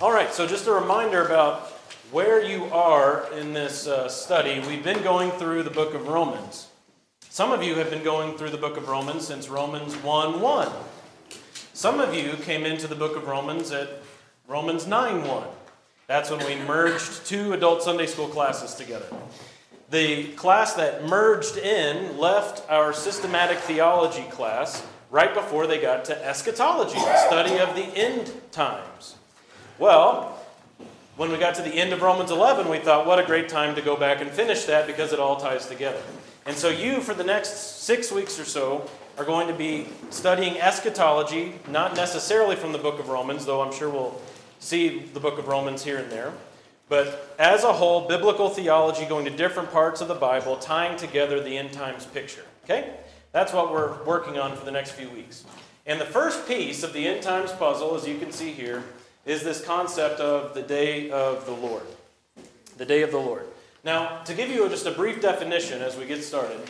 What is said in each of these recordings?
All right, so just a reminder about where you are in this uh, study. We've been going through the book of Romans. Some of you have been going through the book of Romans since Romans 1 1. Some of you came into the book of Romans at Romans 9 1. That's when we merged two adult Sunday school classes together. The class that merged in left our systematic theology class right before they got to eschatology, the study of the end times. Well, when we got to the end of Romans 11, we thought, what a great time to go back and finish that because it all ties together. And so, you, for the next six weeks or so, are going to be studying eschatology, not necessarily from the book of Romans, though I'm sure we'll see the book of Romans here and there. But as a whole, biblical theology going to different parts of the Bible, tying together the end times picture. Okay? That's what we're working on for the next few weeks. And the first piece of the end times puzzle, as you can see here, is this concept of the day of the Lord. The day of the Lord. Now, to give you just a brief definition as we get started,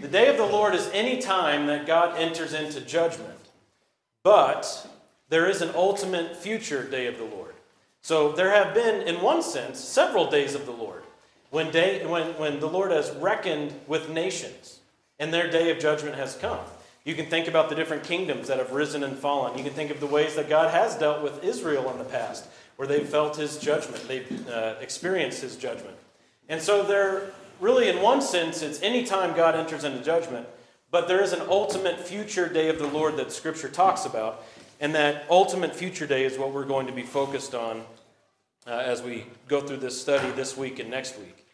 the day of the Lord is any time that God enters into judgment. But there is an ultimate future day of the Lord. So there have been, in one sense, several days of the Lord when, day, when, when the Lord has reckoned with nations and their day of judgment has come. You can think about the different kingdoms that have risen and fallen. You can think of the ways that God has dealt with Israel in the past, where they've felt his judgment, they've uh, experienced his judgment. And so, there really, in one sense, it's any time God enters into judgment, but there is an ultimate future day of the Lord that Scripture talks about. And that ultimate future day is what we're going to be focused on uh, as we go through this study this week and next week.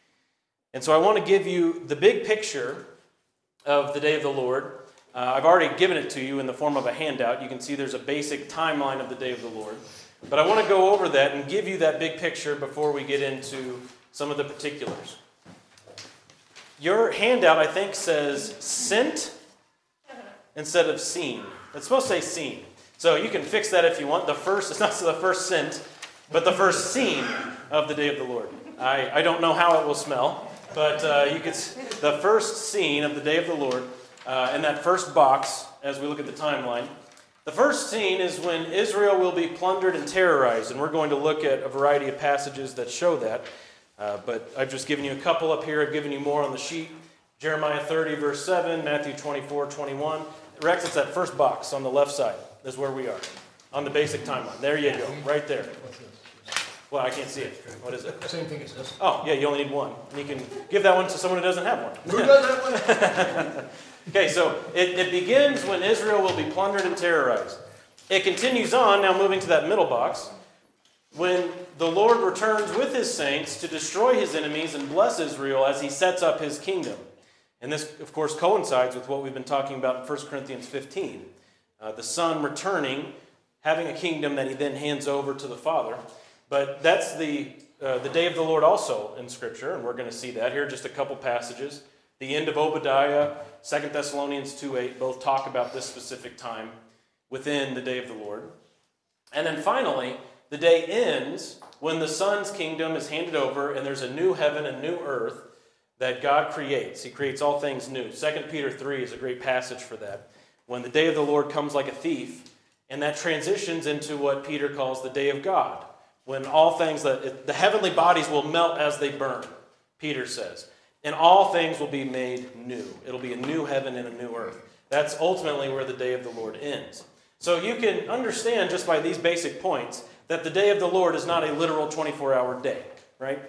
And so I want to give you the big picture of the day of the Lord. Uh, I've already given it to you in the form of a handout. You can see there's a basic timeline of the day of the Lord. But I want to go over that and give you that big picture before we get into some of the particulars. Your handout, I think, says sent instead of seen. It's supposed to say seen. So you can fix that if you want. The first, it's not the first sent, but the first scene of the day of the Lord. I, I don't know how it will smell, but uh, you could the first scene of the day of the Lord uh, in that first box as we look at the timeline. The first scene is when Israel will be plundered and terrorized, and we're going to look at a variety of passages that show that. Uh, but I've just given you a couple up here. I've given you more on the sheet. Jeremiah 30, verse 7, Matthew 24, 21. Rex, it's that first box on the left side. That's where we are on the basic timeline. There you go, right there. Well, I can't see it. What is it? Same thing as this. Oh, yeah, you only need one. And you can give that one to someone who doesn't have one. Who doesn't have one? Okay, so it, it begins when Israel will be plundered and terrorized. It continues on, now moving to that middle box, when the Lord returns with his saints to destroy his enemies and bless Israel as he sets up his kingdom. And this, of course, coincides with what we've been talking about in 1 Corinthians 15. Uh, the Son returning, having a kingdom that he then hands over to the Father. But that's the, uh, the day of the Lord also in Scripture, and we're going to see that here, just a couple passages. The end of Obadiah, 2 Thessalonians 2 8, both talk about this specific time within the day of the Lord. And then finally, the day ends when the Son's kingdom is handed over and there's a new heaven and new earth that God creates. He creates all things new. 2 Peter 3 is a great passage for that. When the day of the Lord comes like a thief, and that transitions into what Peter calls the day of God, when all things, that the heavenly bodies will melt as they burn, Peter says and all things will be made new. It'll be a new heaven and a new earth. That's ultimately where the day of the Lord ends. So you can understand just by these basic points that the day of the Lord is not a literal 24 hour day, right?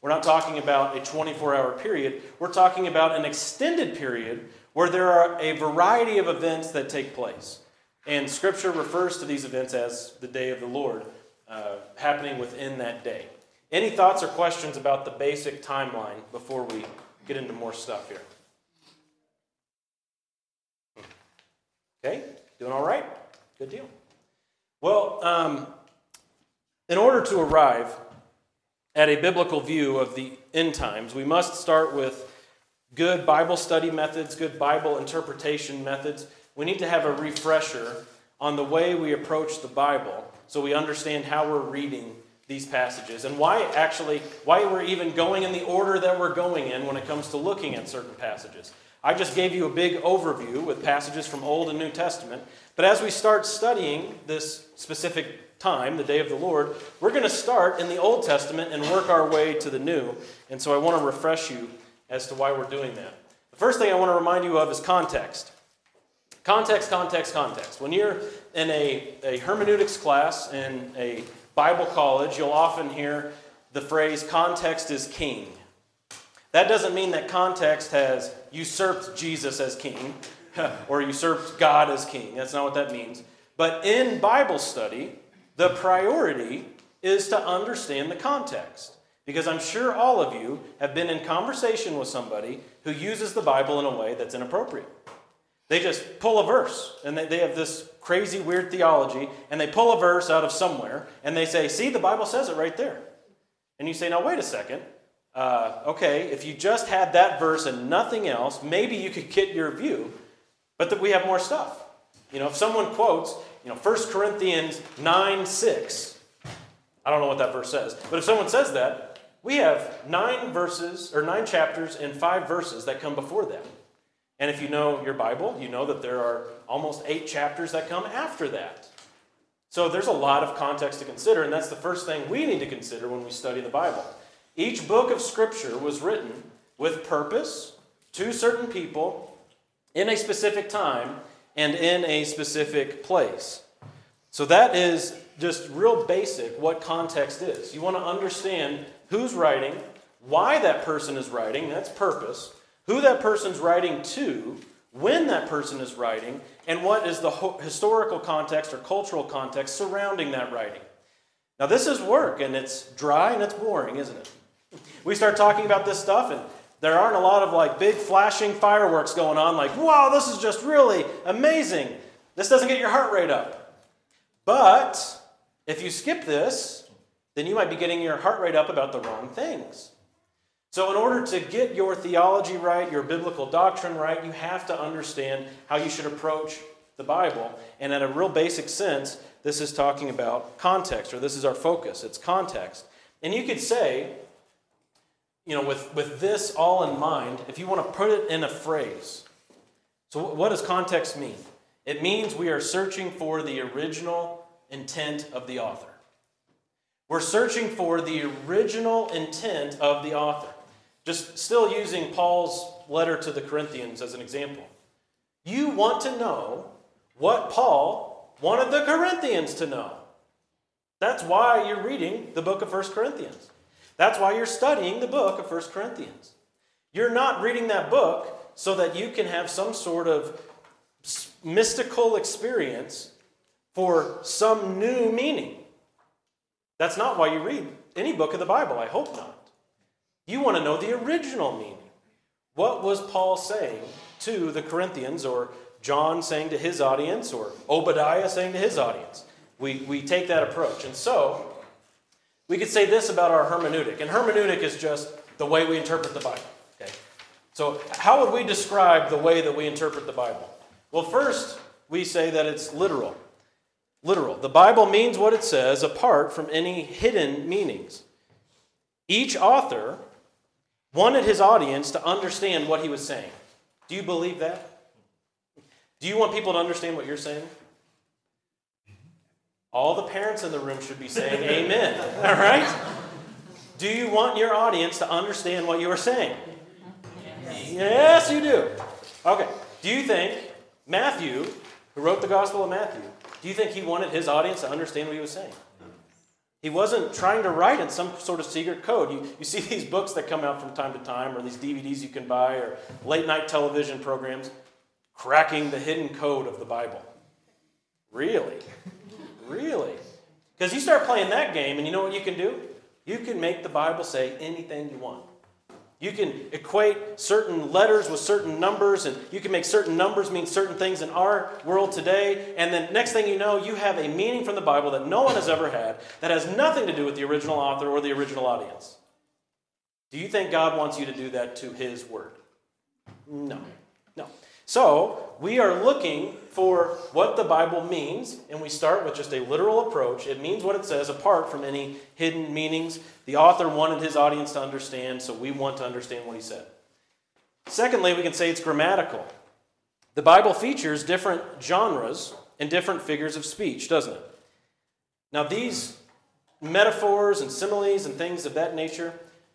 We're not talking about a 24 hour period. We're talking about an extended period where there are a variety of events that take place. And Scripture refers to these events as the day of the Lord uh, happening within that day. Any thoughts or questions about the basic timeline before we get into more stuff here? Okay, doing all right? Good deal. Well, um, in order to arrive at a biblical view of the end times, we must start with good Bible study methods, good Bible interpretation methods. We need to have a refresher on the way we approach the Bible so we understand how we're reading these passages and why actually why we're even going in the order that we're going in when it comes to looking at certain passages. I just gave you a big overview with passages from Old and New Testament, but as we start studying this specific time, the day of the Lord, we're going to start in the Old Testament and work our way to the New. And so I want to refresh you as to why we're doing that. The first thing I want to remind you of is context. Context, context, context. When you're in a, a hermeneutics class in a Bible college, you'll often hear the phrase context is king. That doesn't mean that context has usurped Jesus as king or usurped God as king. That's not what that means. But in Bible study, the priority is to understand the context. Because I'm sure all of you have been in conversation with somebody who uses the Bible in a way that's inappropriate. They just pull a verse and they, they have this crazy, weird theology, and they pull a verse out of somewhere and they say, See, the Bible says it right there. And you say, Now, wait a second. Uh, okay, if you just had that verse and nothing else, maybe you could get your view, but that we have more stuff. You know, if someone quotes, you know, 1 Corinthians 9 6, I don't know what that verse says, but if someone says that, we have nine verses or nine chapters and five verses that come before that. And if you know your Bible, you know that there are almost eight chapters that come after that. So there's a lot of context to consider, and that's the first thing we need to consider when we study the Bible. Each book of Scripture was written with purpose to certain people in a specific time and in a specific place. So that is just real basic what context is. You want to understand who's writing, why that person is writing, that's purpose, who that person's writing to, when that person is writing, and what is the historical context or cultural context surrounding that writing. Now, this is work, and it's dry and it's boring, isn't it? We start talking about this stuff, and there aren't a lot of like big flashing fireworks going on, like, wow, this is just really amazing. This doesn't get your heart rate up. But if you skip this, then you might be getting your heart rate up about the wrong things. So, in order to get your theology right, your biblical doctrine right, you have to understand how you should approach the Bible. And in a real basic sense, this is talking about context, or this is our focus. It's context. And you could say, you know, with, with this all in mind, if you want to put it in a phrase, so what does context mean? It means we are searching for the original intent of the author. We're searching for the original intent of the author. Just still using Paul's letter to the Corinthians as an example. You want to know what Paul wanted the Corinthians to know. That's why you're reading the book of 1 Corinthians. That's why you're studying the book of 1 Corinthians. You're not reading that book so that you can have some sort of mystical experience for some new meaning. That's not why you read any book of the Bible. I hope not. You want to know the original meaning. What was Paul saying to the Corinthians, or John saying to his audience, or Obadiah saying to his audience? We, we take that approach. And so, we could say this about our hermeneutic. And hermeneutic is just the way we interpret the Bible. Okay? So, how would we describe the way that we interpret the Bible? Well, first, we say that it's literal. Literal. The Bible means what it says apart from any hidden meanings. Each author wanted his audience to understand what he was saying. Do you believe that? Do you want people to understand what you're saying? All the parents in the room should be saying amen. All right? Do you want your audience to understand what you are saying? Yes, you do. Okay. Do you think Matthew, who wrote the Gospel of Matthew, do you think he wanted his audience to understand what he was saying? He wasn't trying to write in some sort of secret code. You, you see these books that come out from time to time, or these DVDs you can buy, or late night television programs, cracking the hidden code of the Bible. Really? Really? Because you start playing that game, and you know what you can do? You can make the Bible say anything you want. You can equate certain letters with certain numbers, and you can make certain numbers mean certain things in our world today. And then next thing you know, you have a meaning from the Bible that no one has ever had that has nothing to do with the original author or the original audience. Do you think God wants you to do that to His Word? No. No. So, we are looking for what the Bible means, and we start with just a literal approach. It means what it says apart from any hidden meanings. The author wanted his audience to understand, so we want to understand what he said. Secondly, we can say it's grammatical. The Bible features different genres and different figures of speech, doesn't it? Now, these metaphors and similes and things of that nature,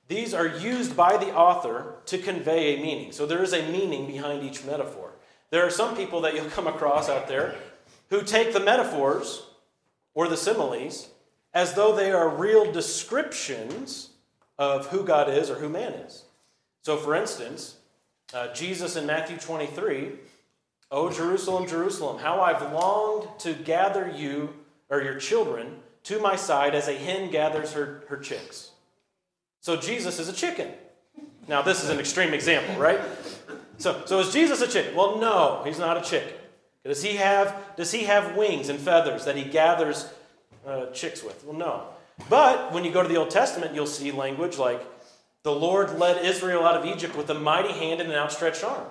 these are used by the author to convey a meaning. So there is a meaning behind each metaphor. There are some people that you'll come across out there who take the metaphors or the similes as though they are real descriptions of who God is or who man is. So, for instance, uh, Jesus in Matthew 23, O Jerusalem, Jerusalem, how I've longed to gather you or your children to my side as a hen gathers her, her chicks. So Jesus is a chicken. Now, this is an extreme example, right? So, so is Jesus a chicken? Well, no, he's not a chicken. Does he have, does he have wings and feathers that he gathers uh, chicks with? Well, no. But when you go to the Old Testament, you'll see language like, the Lord led Israel out of Egypt with a mighty hand and an outstretched arm.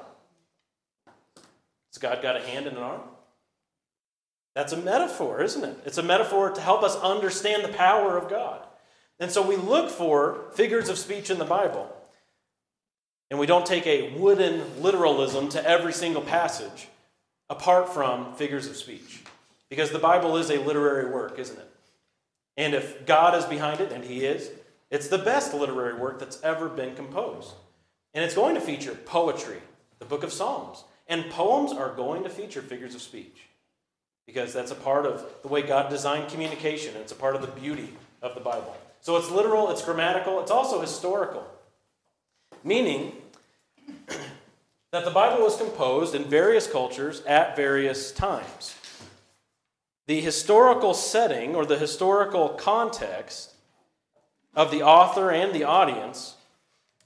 Has God got a hand and an arm? That's a metaphor, isn't it? It's a metaphor to help us understand the power of God. And so we look for figures of speech in the Bible. And we don't take a wooden literalism to every single passage apart from figures of speech. Because the Bible is a literary work, isn't it? And if God is behind it, and He is, it's the best literary work that's ever been composed. And it's going to feature poetry, the book of Psalms. And poems are going to feature figures of speech because that's a part of the way God designed communication. It's a part of the beauty of the Bible. So it's literal, it's grammatical, it's also historical. Meaning that the Bible was composed in various cultures at various times. The historical setting or the historical context of the author and the audience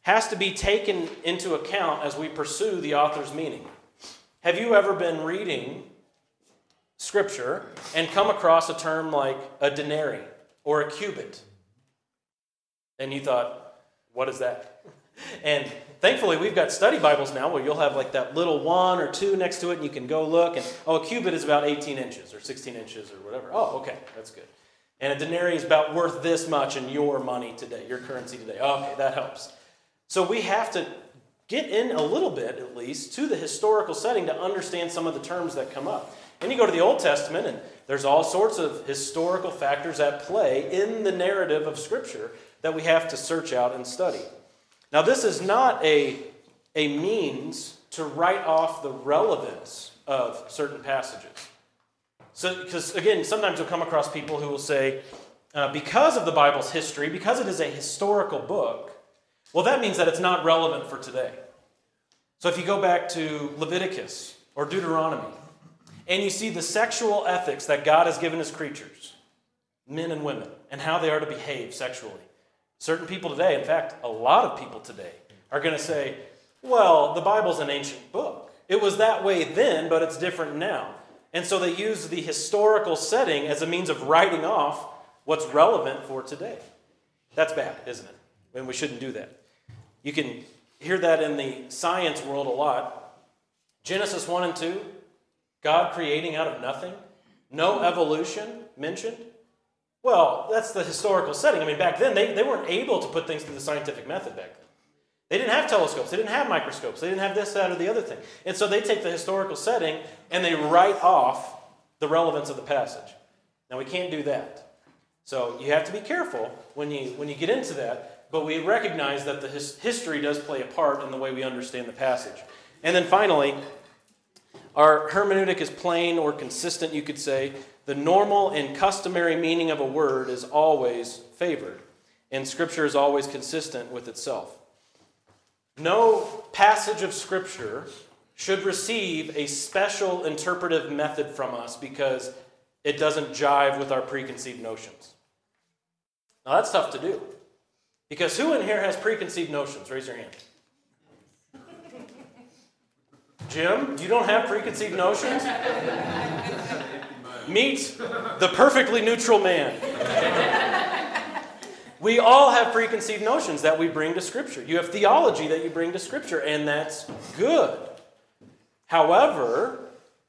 has to be taken into account as we pursue the author's meaning. Have you ever been reading scripture and come across a term like a denarii or a cubit. And you thought, what is that? And thankfully, we've got study Bibles now where you'll have like that little one or two next to it, and you can go look. And oh, a cubit is about 18 inches or 16 inches or whatever. Oh, okay, that's good. And a denarii is about worth this much in your money today, your currency today. Okay, that helps. So we have to get in a little bit, at least, to the historical setting to understand some of the terms that come up. And you go to the Old Testament, and there's all sorts of historical factors at play in the narrative of Scripture that we have to search out and study. Now, this is not a, a means to write off the relevance of certain passages. So, because again, sometimes you'll come across people who will say, uh, because of the Bible's history, because it is a historical book, well, that means that it's not relevant for today. So, if you go back to Leviticus or Deuteronomy, and you see the sexual ethics that God has given his creatures, men and women, and how they are to behave sexually. Certain people today, in fact, a lot of people today, are going to say, well, the Bible's an ancient book. It was that way then, but it's different now. And so they use the historical setting as a means of writing off what's relevant for today. That's bad, isn't it? And we shouldn't do that. You can hear that in the science world a lot. Genesis 1 and 2, God creating out of nothing? No evolution mentioned? Well, that's the historical setting. I mean, back then, they, they weren't able to put things through the scientific method back then. They didn't have telescopes, they didn't have microscopes, they didn't have this, that, or the other thing. And so they take the historical setting and they write off the relevance of the passage. Now, we can't do that. So you have to be careful when you, when you get into that, but we recognize that the his, history does play a part in the way we understand the passage. And then finally, our hermeneutic is plain or consistent, you could say. The normal and customary meaning of a word is always favored, and Scripture is always consistent with itself. No passage of Scripture should receive a special interpretive method from us because it doesn't jive with our preconceived notions. Now, that's tough to do. Because who in here has preconceived notions? Raise your hand. Jim, you don't have preconceived notions? Meet the perfectly neutral man. We all have preconceived notions that we bring to Scripture. You have theology that you bring to Scripture, and that's good. However,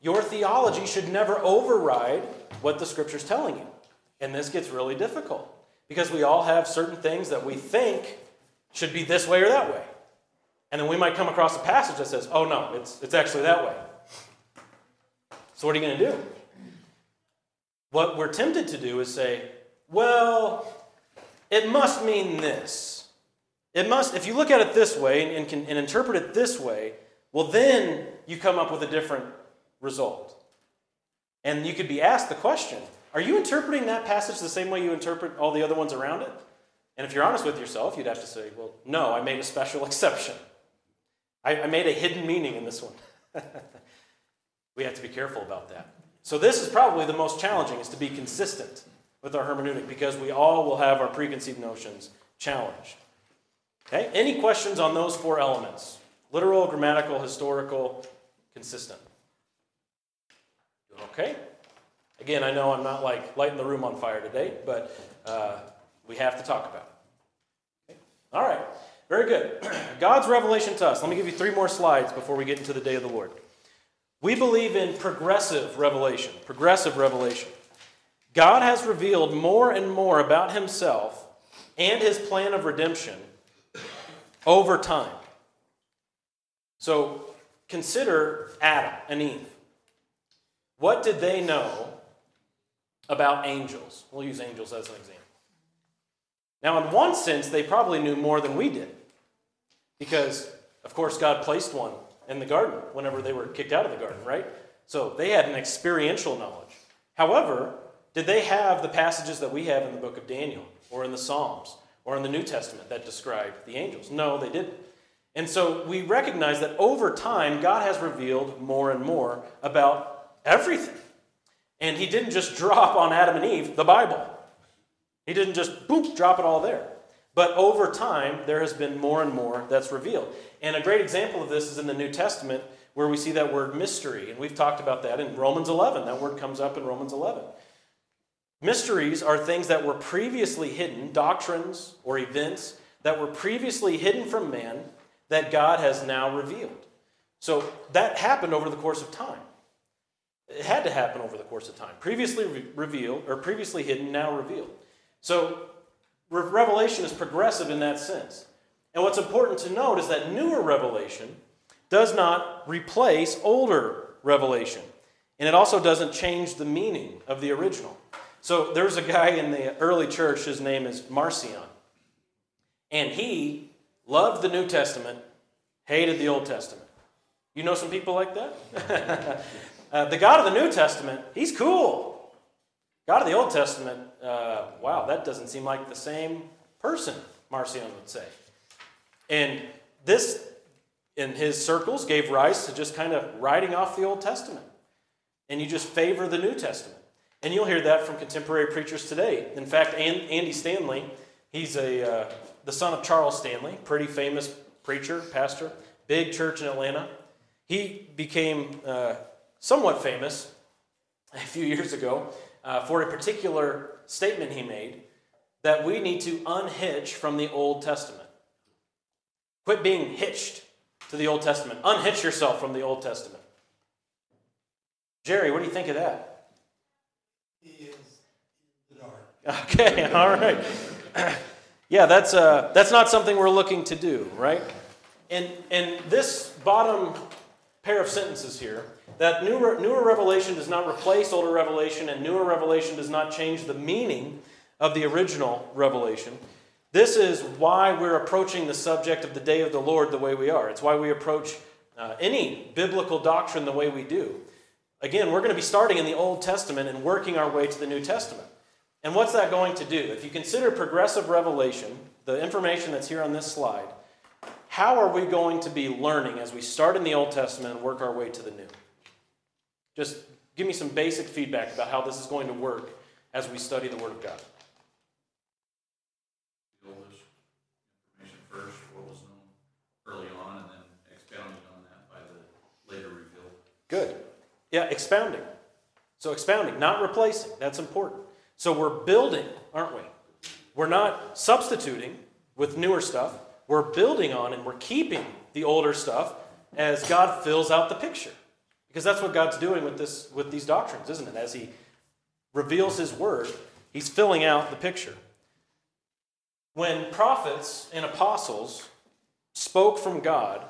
your theology should never override what the Scripture's telling you. And this gets really difficult because we all have certain things that we think should be this way or that way. And then we might come across a passage that says, oh no, it's, it's actually that way. So what are you going to do? What we're tempted to do is say, well, it must mean this. It must, if you look at it this way and, and, can, and interpret it this way, well, then you come up with a different result. And you could be asked the question Are you interpreting that passage the same way you interpret all the other ones around it? And if you're honest with yourself, you'd have to say, Well, no, I made a special exception. I, I made a hidden meaning in this one. we have to be careful about that. So, this is probably the most challenging, is to be consistent with our hermeneutic because we all will have our preconceived notions challenged. Okay? Any questions on those four elements? Literal, grammatical, historical, consistent. Okay? Again, I know I'm not like lighting the room on fire today, but uh, we have to talk about it. Okay? All right. Very good. God's revelation to us. Let me give you three more slides before we get into the day of the Lord. We believe in progressive revelation. Progressive revelation. God has revealed more and more about himself and his plan of redemption over time. So consider Adam and Eve. What did they know about angels? We'll use angels as an example. Now, in one sense, they probably knew more than we did. Because, of course, God placed one in the garden whenever they were kicked out of the garden, right? So they had an experiential knowledge. However, did they have the passages that we have in the book of Daniel or in the Psalms or in the New Testament that describe the angels? No, they didn't. And so we recognize that over time, God has revealed more and more about everything. And He didn't just drop on Adam and Eve the Bible, He didn't just boop, drop it all there. But over time, there has been more and more that's revealed. And a great example of this is in the New Testament, where we see that word mystery. And we've talked about that in Romans 11. That word comes up in Romans 11. Mysteries are things that were previously hidden, doctrines or events that were previously hidden from man that God has now revealed. So that happened over the course of time. It had to happen over the course of time. Previously re- revealed, or previously hidden, now revealed. So re- revelation is progressive in that sense. And what's important to note is that newer revelation does not replace older revelation. And it also doesn't change the meaning of the original. So there's a guy in the early church, his name is Marcion. And he loved the New Testament, hated the Old Testament. You know some people like that? uh, the God of the New Testament, he's cool. God of the Old Testament, uh, wow, that doesn't seem like the same person, Marcion would say. And this, in his circles, gave rise to just kind of writing off the Old Testament. And you just favor the New Testament. And you'll hear that from contemporary preachers today. In fact, Andy Stanley, he's a, uh, the son of Charles Stanley, pretty famous preacher, pastor, big church in Atlanta. He became uh, somewhat famous a few years ago uh, for a particular statement he made that we need to unhitch from the Old Testament. Quit being hitched to the Old Testament. Unhitch yourself from the Old Testament. Jerry, what do you think of that? He is the dark. Okay, all right. yeah, that's, uh, that's not something we're looking to do, right? And, and this bottom pair of sentences here that newer, newer revelation does not replace older revelation, and newer revelation does not change the meaning of the original revelation. This is why we're approaching the subject of the day of the Lord the way we are. It's why we approach uh, any biblical doctrine the way we do. Again, we're going to be starting in the Old Testament and working our way to the New Testament. And what's that going to do? If you consider progressive revelation, the information that's here on this slide, how are we going to be learning as we start in the Old Testament and work our way to the New? Just give me some basic feedback about how this is going to work as we study the Word of God. information first, what was known early on, and then expounding on that by the later revealed. Good. Yeah, expounding. So expounding, not replacing. That's important. So we're building, aren't we? We're not substituting with newer stuff. We're building on and we're keeping the older stuff as God fills out the picture. Because that's what God's doing with this with these doctrines, isn't it? As he reveals his word, he's filling out the picture. When prophets and apostles spoke from God,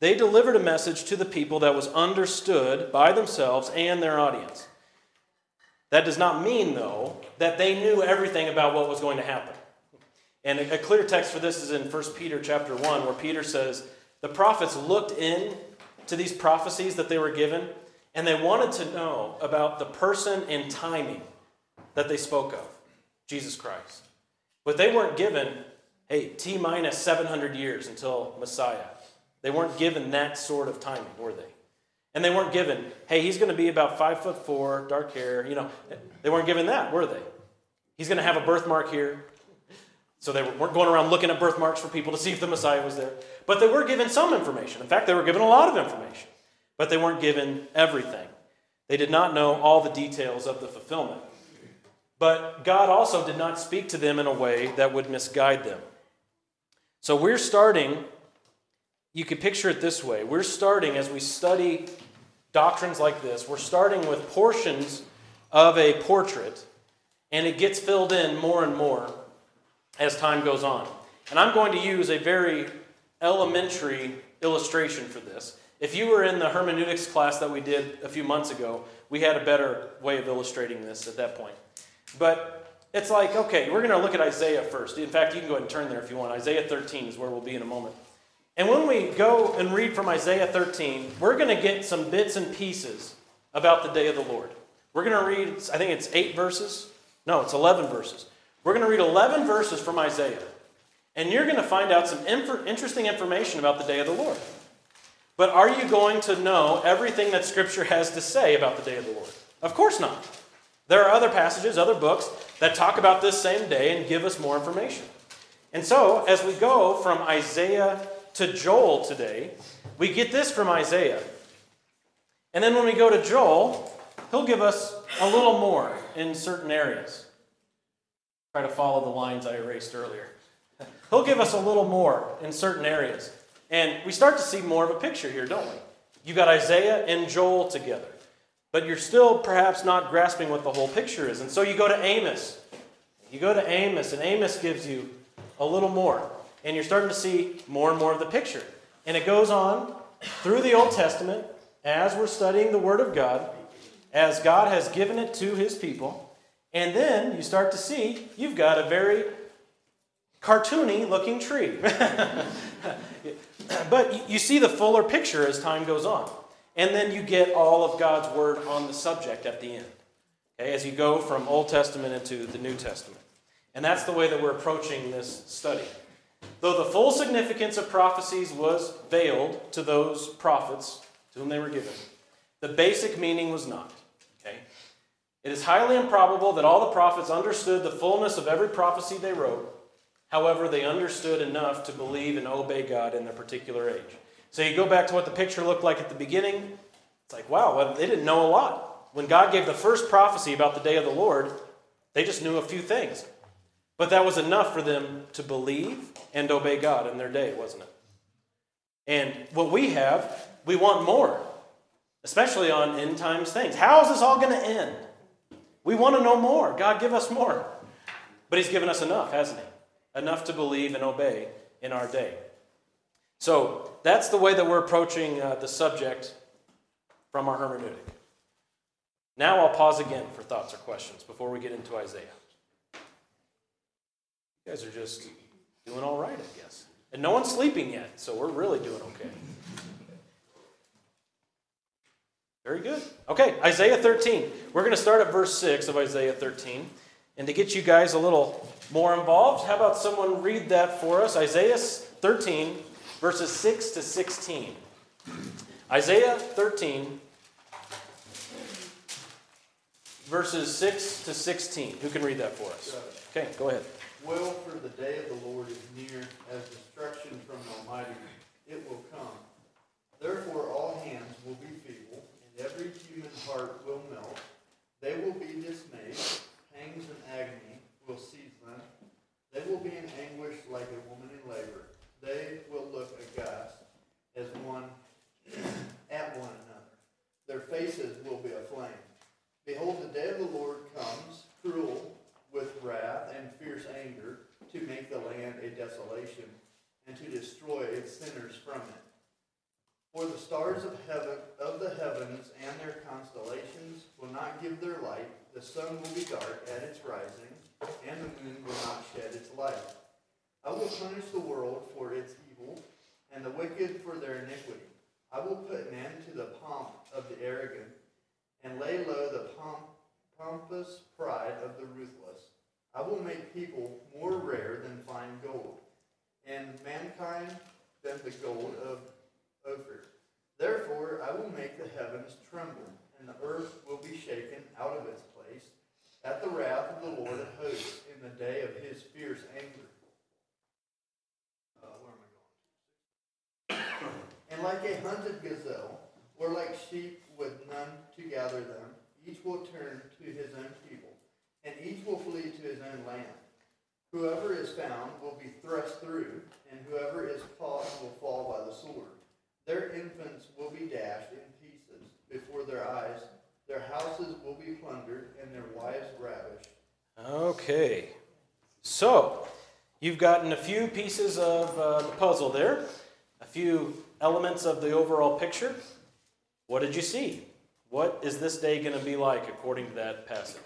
they delivered a message to the people that was understood by themselves and their audience. That does not mean, though, that they knew everything about what was going to happen. And a clear text for this is in 1 Peter chapter 1, where Peter says, The prophets looked in to these prophecies that they were given, and they wanted to know about the person and timing that they spoke of Jesus Christ. But they weren't given, hey, T minus 700 years until Messiah. They weren't given that sort of timing, were they? And they weren't given, hey, he's going to be about five foot four, dark hair. You know, they weren't given that, were they? He's going to have a birthmark here. So they weren't going around looking at birthmarks for people to see if the Messiah was there. But they were given some information. In fact, they were given a lot of information. But they weren't given everything. They did not know all the details of the fulfillment. But God also did not speak to them in a way that would misguide them. So we're starting, you could picture it this way. We're starting as we study doctrines like this, we're starting with portions of a portrait, and it gets filled in more and more as time goes on. And I'm going to use a very elementary illustration for this. If you were in the hermeneutics class that we did a few months ago, we had a better way of illustrating this at that point. But it's like, okay, we're going to look at Isaiah first. In fact, you can go ahead and turn there if you want. Isaiah 13 is where we'll be in a moment. And when we go and read from Isaiah 13, we're going to get some bits and pieces about the day of the Lord. We're going to read, I think it's eight verses. No, it's 11 verses. We're going to read 11 verses from Isaiah. And you're going to find out some inf- interesting information about the day of the Lord. But are you going to know everything that Scripture has to say about the day of the Lord? Of course not. There are other passages, other books that talk about this same day and give us more information. And so, as we go from Isaiah to Joel today, we get this from Isaiah. And then when we go to Joel, he'll give us a little more in certain areas. Try to follow the lines I erased earlier. He'll give us a little more in certain areas. And we start to see more of a picture here, don't we? You got Isaiah and Joel together but you're still perhaps not grasping what the whole picture is. And so you go to Amos. You go to Amos, and Amos gives you a little more. And you're starting to see more and more of the picture. And it goes on through the Old Testament as we're studying the Word of God, as God has given it to His people. And then you start to see you've got a very cartoony looking tree. but you see the fuller picture as time goes on. And then you get all of God's word on the subject at the end, okay, as you go from Old Testament into the New Testament. And that's the way that we're approaching this study. Though the full significance of prophecies was veiled to those prophets to whom they were given, the basic meaning was not. Okay? It is highly improbable that all the prophets understood the fullness of every prophecy they wrote. However, they understood enough to believe and obey God in their particular age. So you go back to what the picture looked like at the beginning. It's like, wow, well, they didn't know a lot. When God gave the first prophecy about the day of the Lord, they just knew a few things. But that was enough for them to believe and obey God in their day, wasn't it? And what we have, we want more, especially on end times things. How is this all going to end? We want to know more. God, give us more. But He's given us enough, hasn't He? Enough to believe and obey in our day. So that's the way that we're approaching uh, the subject from our hermeneutic. Now I'll pause again for thoughts or questions before we get into Isaiah. You guys are just doing all right, I guess. And no one's sleeping yet, so we're really doing okay. Very good. Okay, Isaiah 13. We're going to start at verse 6 of Isaiah 13. And to get you guys a little more involved, how about someone read that for us? Isaiah 13, verses 6 to 16. Isaiah 13, verses 6 to 16. Who can read that for us? Okay, go ahead. Well, for the day of the Lord is near, as destruction from the Almighty. It will come. Therefore, all hands will be feeble, and every human heart will melt. They will be dismayed. Pangs and agony will seize them. They will be in anguish like a woman in labor they will look aghast as one at one another. Their faces will be aflame. Behold, the day of the Lord comes, cruel with wrath and fierce anger, to make the land a desolation, and to destroy its sinners from it. For the stars of heaven of the heavens and their constellations will not give their light, the sun will be dark at its rising, and the moon will not shed its light. I will punish the world for its evil, and the wicked for their iniquity. I will put an end to the pomp of the arrogant, and lay low the pomp, pompous pride of the ruthless. I will make people more rare than fine gold, and mankind than the gold of Ophir. Therefore I will make the heavens tremble, and the earth will be shaken out of its place at the wrath of the Lord of hosts in the day of his fierce anger. Uh, where am I going? and like a hunted gazelle, or like sheep with none to gather them, each will turn to his own people, and each will flee to his own land. Whoever is found will be thrust through, and whoever is caught will fall by the sword. Their infants will be dashed in pieces before their eyes. Their houses will be plundered, and their wives ravished. Okay. So, you've gotten a few pieces of uh, the puzzle there, a few elements of the overall picture. What did you see? What is this day going to be like according to that passage?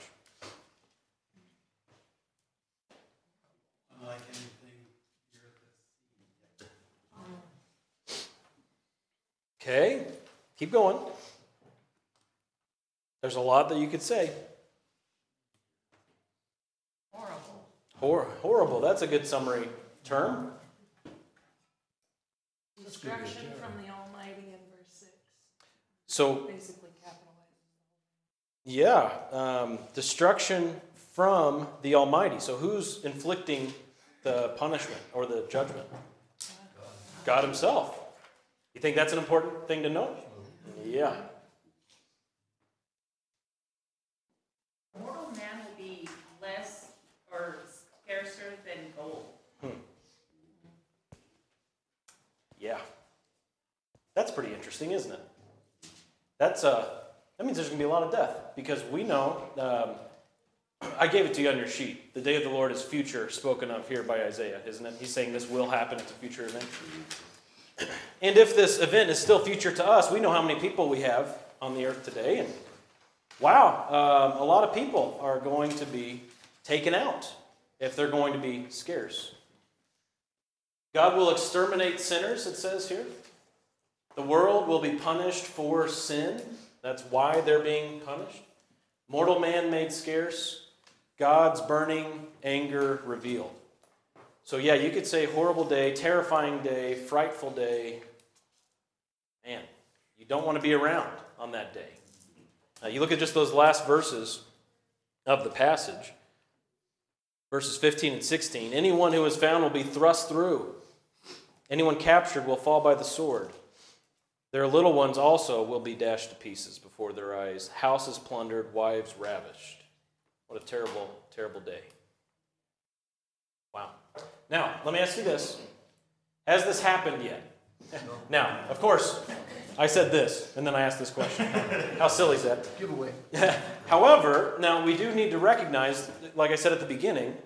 Unlike anything the earth has seen. Okay, keep going. There's a lot that you could say. Horrible. Hor- horrible, that's a good summary term. Destruction from the Almighty in verse 6. So, Basically capitalized. yeah, um, destruction from the Almighty. So, who's inflicting the punishment or the judgment? God Himself. You think that's an important thing to know? Yeah. Mortal man will be less or scarcer than gold. Yeah. That's pretty interesting, isn't it? That's uh, that means there's going to be a lot of death because we know. Um, I gave it to you on your sheet. The day of the Lord is future, spoken of here by Isaiah, isn't it? He's saying this will happen. It's a future event. And if this event is still future to us, we know how many people we have on the earth today. And wow, um, a lot of people are going to be taken out if they're going to be scarce. God will exterminate sinners, it says here. The world will be punished for sin. That's why they're being punished. Mortal man made scarce. God's burning anger revealed. So, yeah, you could say horrible day, terrifying day, frightful day. Man, you don't want to be around on that day. You look at just those last verses of the passage, verses 15 and 16. Anyone who is found will be thrust through. Anyone captured will fall by the sword. Their little ones also will be dashed to pieces before their eyes, houses plundered, wives ravished. What a terrible, terrible day. Wow. Now, let me ask you this Has this happened yet? Now, of course, I said this, and then I asked this question. How silly is that? Giveaway. However, now we do need to recognize, like I said at the beginning,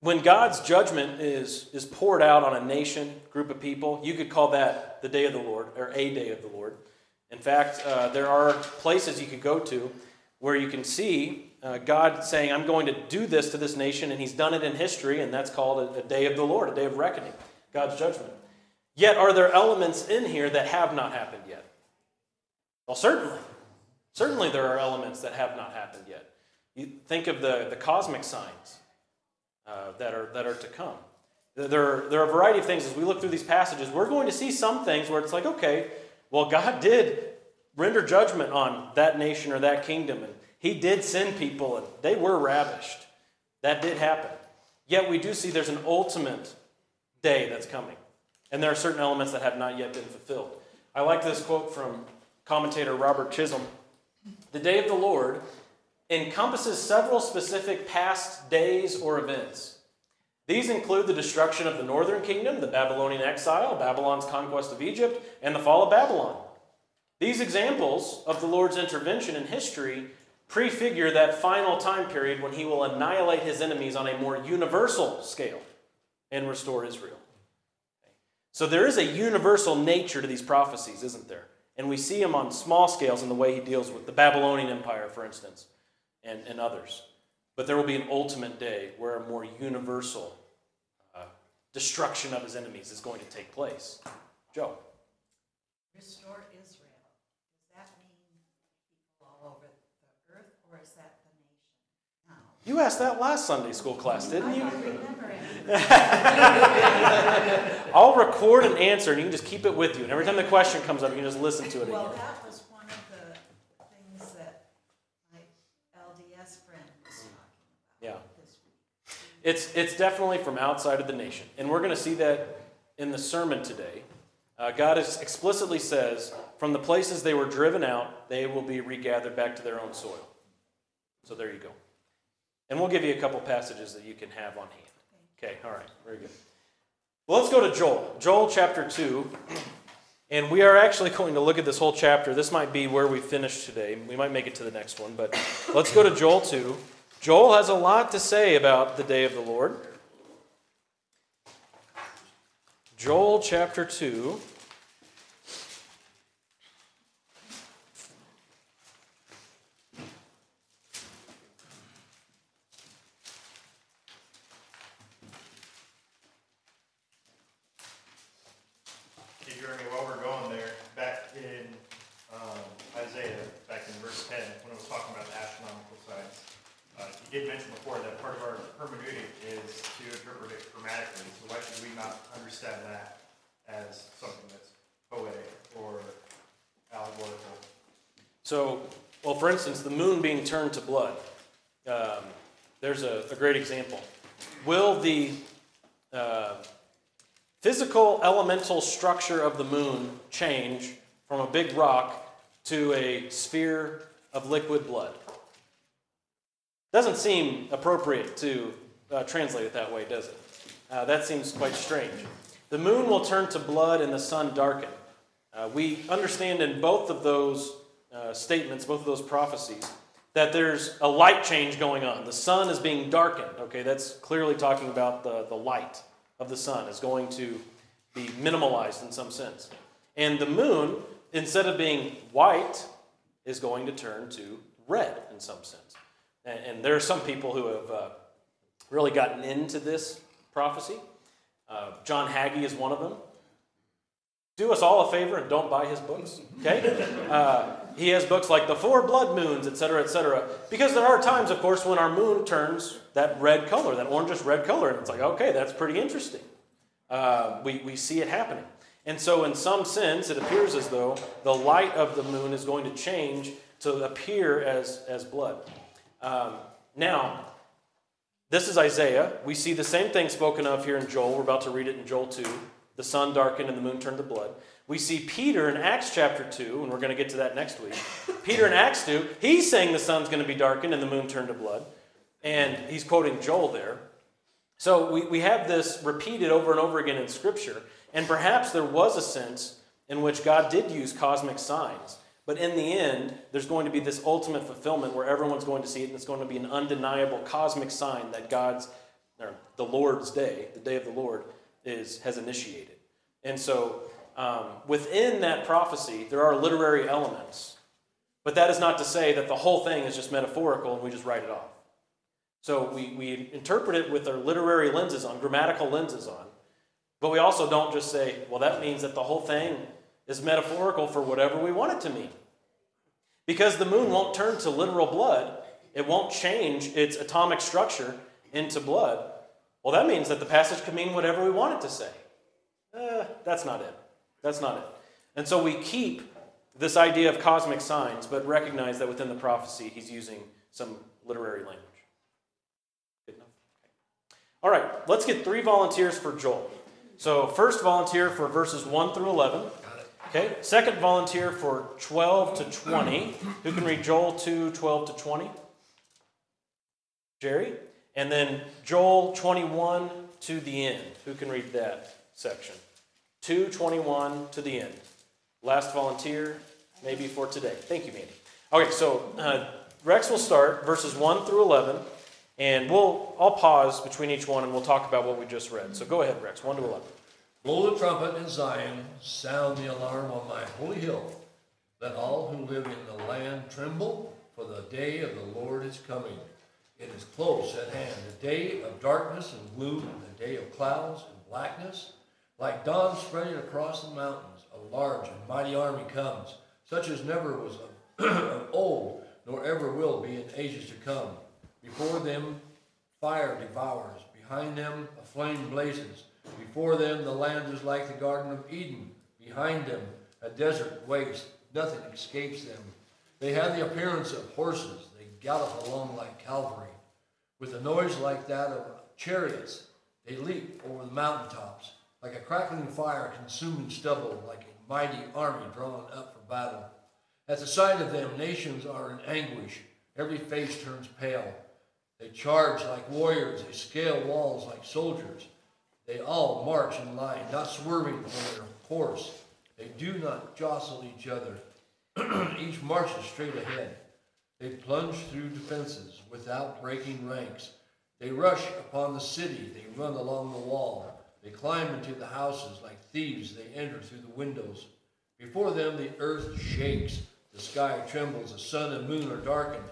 when God's judgment is, is poured out on a nation, group of people, you could call that the day of the Lord, or a day of the Lord. In fact, uh, there are places you could go to where you can see uh, God saying, I'm going to do this to this nation, and He's done it in history, and that's called a, a day of the Lord, a day of reckoning, God's judgment. Yet, are there elements in here that have not happened yet? Well, certainly. Certainly, there are elements that have not happened yet. You think of the, the cosmic signs uh, that, are, that are to come. There are, there are a variety of things as we look through these passages. We're going to see some things where it's like, okay, well, God did render judgment on that nation or that kingdom, and He did send people, and they were ravished. That did happen. Yet we do see there's an ultimate day that's coming, and there are certain elements that have not yet been fulfilled. I like this quote from commentator Robert Chisholm The day of the Lord encompasses several specific past days or events. These include the destruction of the northern kingdom, the Babylonian exile, Babylon's conquest of Egypt, and the fall of Babylon. These examples of the Lord's intervention in history prefigure that final time period when he will annihilate his enemies on a more universal scale and restore Israel. So there is a universal nature to these prophecies, isn't there? And we see them on small scales in the way he deals with the Babylonian Empire, for instance. And, and others. But there will be an ultimate day where a more universal uh, destruction of his enemies is going to take place. Joe. Restore Israel. Does that mean people all over the earth, or is that the nation now? You asked that last Sunday school class, didn't I you? don't remember it. I'll record an answer and you can just keep it with you. And every time the question comes up, you can just listen to it Well, again. that was one of the things that my LDS friend was talking Yeah. about this week. It's, it's definitely from outside of the nation. And we're going to see that in the sermon today. Uh, God is, explicitly says, from the places they were driven out, they will be regathered back to their own soil. So there you go. And we'll give you a couple passages that you can have on hand. Okay, all right, very good. Well, let's go to Joel. Joel chapter 2. And we are actually going to look at this whole chapter. This might be where we finish today. We might make it to the next one, but let's go to Joel 2. Joel has a lot to say about the day of the Lord. Joel chapter 2. Hey Jeremy, while we're going there, back in um, Isaiah, back in verse 10, when it was talking about the astronomical signs, uh, you did mention before that part of our hermeneutic is to interpret it grammatically. So why should we not understand that as something that's poetic or allegorical? So, well, for instance, the moon being turned to blood. Um, there's a, a great example. Will the uh, physical elemental structure of the moon change from a big rock to a sphere of liquid blood? Doesn't seem appropriate to uh, translate it that way, does it? Uh, that seems quite strange. The moon will turn to blood and the sun darken. Uh, we understand in both of those uh, statements, both of those prophecies, that there's a light change going on. The sun is being darkened. Okay, that's clearly talking about the, the light of the sun is going to be minimalized in some sense. And the moon, instead of being white, is going to turn to red in some sense. And, and there are some people who have uh, really gotten into this prophecy. Uh, John Hagee is one of them. Do us all a favor and don't buy his books, okay? Uh, he has books like The Four Blood Moons, etc., etc. Because there are times, of course, when our moon turns that red color, that orangish red color, and it's like, okay, that's pretty interesting. Uh, we, we see it happening. And so, in some sense, it appears as though the light of the moon is going to change to appear as, as blood. Um, now, this is Isaiah. We see the same thing spoken of here in Joel. We're about to read it in Joel 2. The sun darkened and the moon turned to blood. We see Peter in Acts chapter 2, and we're going to get to that next week. Peter in Acts 2, he's saying the sun's going to be darkened and the moon turned to blood. And he's quoting Joel there. So we, we have this repeated over and over again in Scripture. And perhaps there was a sense in which God did use cosmic signs. But in the end, there's going to be this ultimate fulfillment where everyone's going to see it, and it's going to be an undeniable cosmic sign that God's, or the Lord's day, the day of the Lord, is has initiated. And so, um, within that prophecy, there are literary elements. But that is not to say that the whole thing is just metaphorical and we just write it off. So we, we interpret it with our literary lenses on, grammatical lenses on. But we also don't just say, well, that means that the whole thing is metaphorical for whatever we want it to mean. Because the moon won't turn to literal blood, it won't change its atomic structure into blood. Well, that means that the passage can mean whatever we want it to say. Eh, that's not it. That's not it. And so we keep this idea of cosmic signs, but recognize that within the prophecy, he's using some literary language. Good enough? All right, let's get three volunteers for Joel. So, first volunteer for verses 1 through 11. Okay, second volunteer for 12 to 20. Who can read Joel 2, 12 to 20? Jerry? And then Joel 21 to the end. Who can read that section? 221 to the end. Last volunteer, maybe for today. Thank you, Mandy. Okay, so uh, Rex will start verses 1 through 11, and we'll I'll pause between each one and we'll talk about what we just read. So go ahead, Rex, 1 to 11. Blow the trumpet in Zion, sound the alarm on my holy hill. Let all who live in the land tremble, for the day of the Lord is coming. It is close at hand, the day of darkness and gloom, the day of clouds and blackness. Like dawn spreading across the mountains, a large and mighty army comes, such as never was of, old, nor ever will be in ages to come. Before them fire devours, behind them a flame blazes. Before them the land is like the Garden of Eden, behind them a desert waste, nothing escapes them. They have the appearance of horses, they gallop along like cavalry. With a noise like that of chariots, they leap over the mountaintops, like a crackling fire consuming stubble, like a mighty army drawn up for battle. At the sight of them, nations are in anguish. Every face turns pale. They charge like warriors, they scale walls like soldiers. They all march in line, not swerving from their course. They do not jostle each other. Each marches straight ahead. They plunge through defenses without breaking ranks. They rush upon the city. They run along the wall. They climb into the houses like thieves. They enter through the windows. Before them, the earth shakes. The sky trembles. The sun and moon are darkened,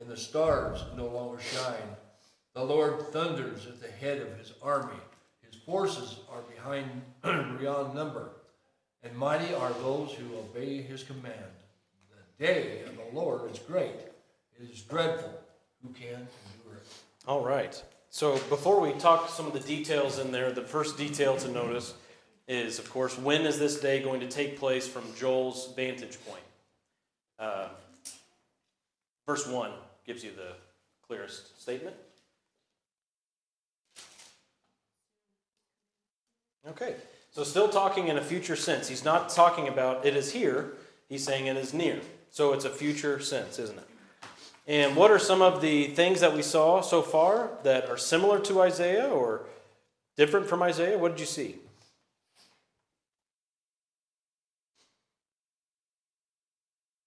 and the stars no longer shine. The Lord thunders at the head of his army. His forces are behind beyond number, and mighty are those who obey his command. The day of the Lord is great. It is dreadful. Who can endure it? All right. So before we talk some of the details in there, the first detail to notice is, of course, when is this day going to take place from Joel's vantage point? Uh, verse 1 gives you the clearest statement. Okay. So still talking in a future sense. He's not talking about it is here, he's saying it is near. So it's a future sense, isn't it? And what are some of the things that we saw so far that are similar to Isaiah or different from Isaiah? What did you see?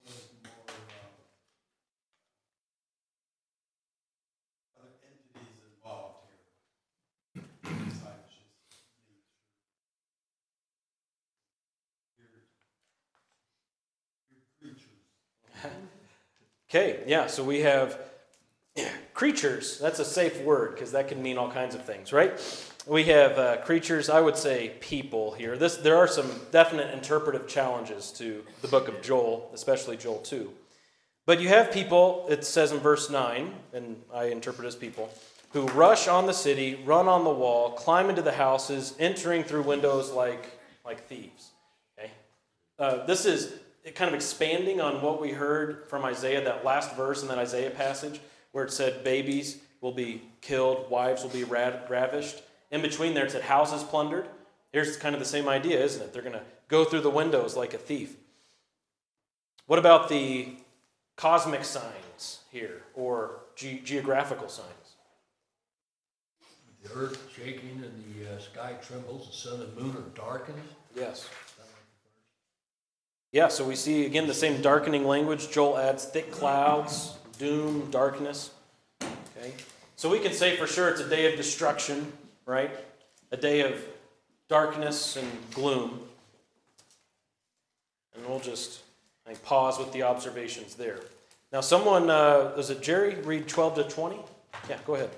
was more, um, other entities involved here. Besides just nature. Weird. Weird creatures. Okay, yeah, so we have creatures. That's a safe word because that can mean all kinds of things, right? We have uh, creatures, I would say people here. This, there are some definite interpretive challenges to the book of Joel, especially Joel 2. But you have people, it says in verse 9, and I interpret as people, who rush on the city, run on the wall, climb into the houses, entering through windows like, like thieves. Okay? Uh, this is kind of expanding on what we heard from Isaiah, that last verse in that Isaiah passage, where it said babies will be killed, wives will be ra- ravished. In between there, it said houses plundered. Here's kind of the same idea, isn't it? They're going to go through the windows like a thief. What about the cosmic signs here, or ge- geographical signs? The earth shaking and the uh, sky trembles, the sun and moon are darkened. Yes. Yeah, so we see again the same darkening language. Joel adds thick clouds, doom, darkness. Okay. So we can say for sure it's a day of destruction, right? A day of darkness and gloom. And we'll just pause with the observations there. Now, someone, uh, was it Jerry, read 12 to 20? Yeah, go ahead.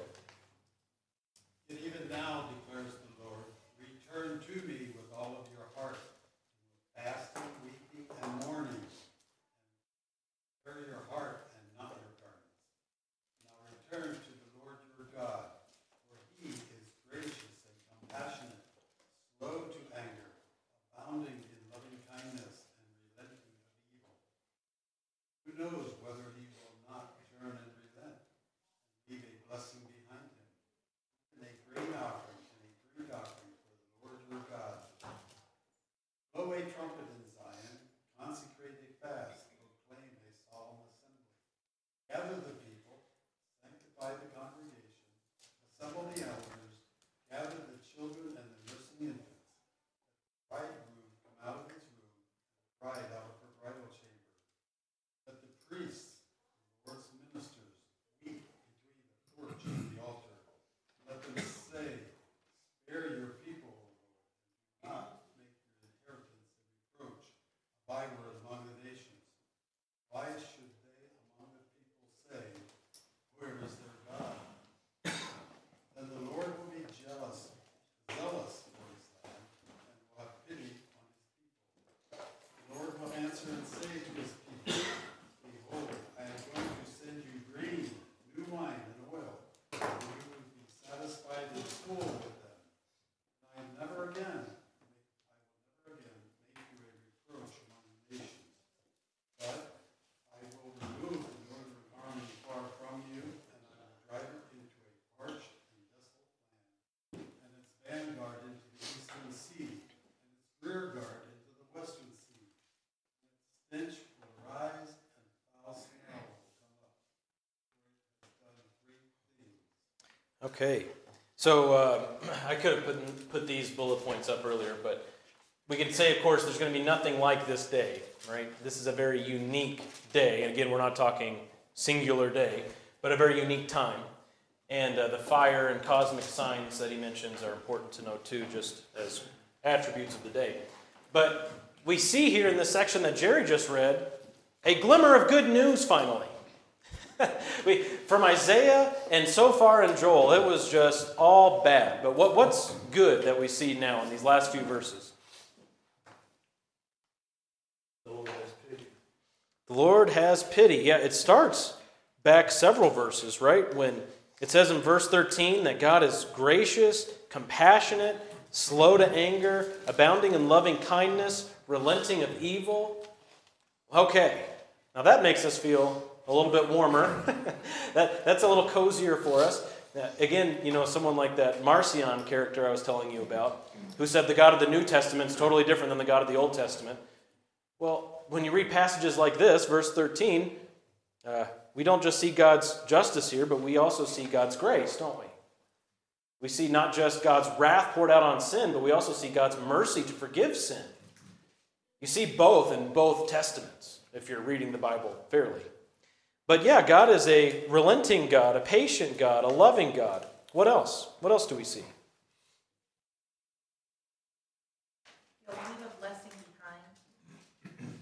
Okay. So uh, I could have put, put these bullet points up earlier, but we can say, of course, there's going to be nothing like this day, right? This is a very unique day. And again, we're not talking singular day, but a very unique time. And uh, the fire and cosmic signs that he mentions are important to know too, just as attributes of the day. But we see here in this section that Jerry just read a glimmer of good news finally. we, from Isaiah and so far in Joel, it was just all bad. But what, what's good that we see now in these last few verses? The Lord has pity. The Lord has pity. Yeah, it starts back several verses, right? When it says in verse 13 that God is gracious, compassionate, slow to anger, abounding in loving kindness, relenting of evil. Okay, now that makes us feel a little bit warmer. that, that's a little cozier for us. Again, you know, someone like that Marcion character I was telling you about, who said the God of the New Testament is totally different than the God of the Old Testament. Well, when you read passages like this, verse 13, uh, we don't just see God's justice here, but we also see God's grace, don't we? We see not just God's wrath poured out on sin, but we also see God's mercy to forgive sin. You see both in both testaments, if you're reading the Bible fairly. But yeah, God is a relenting God, a patient God, a loving God. What else? What else do we see? You'll leave a blessing behind.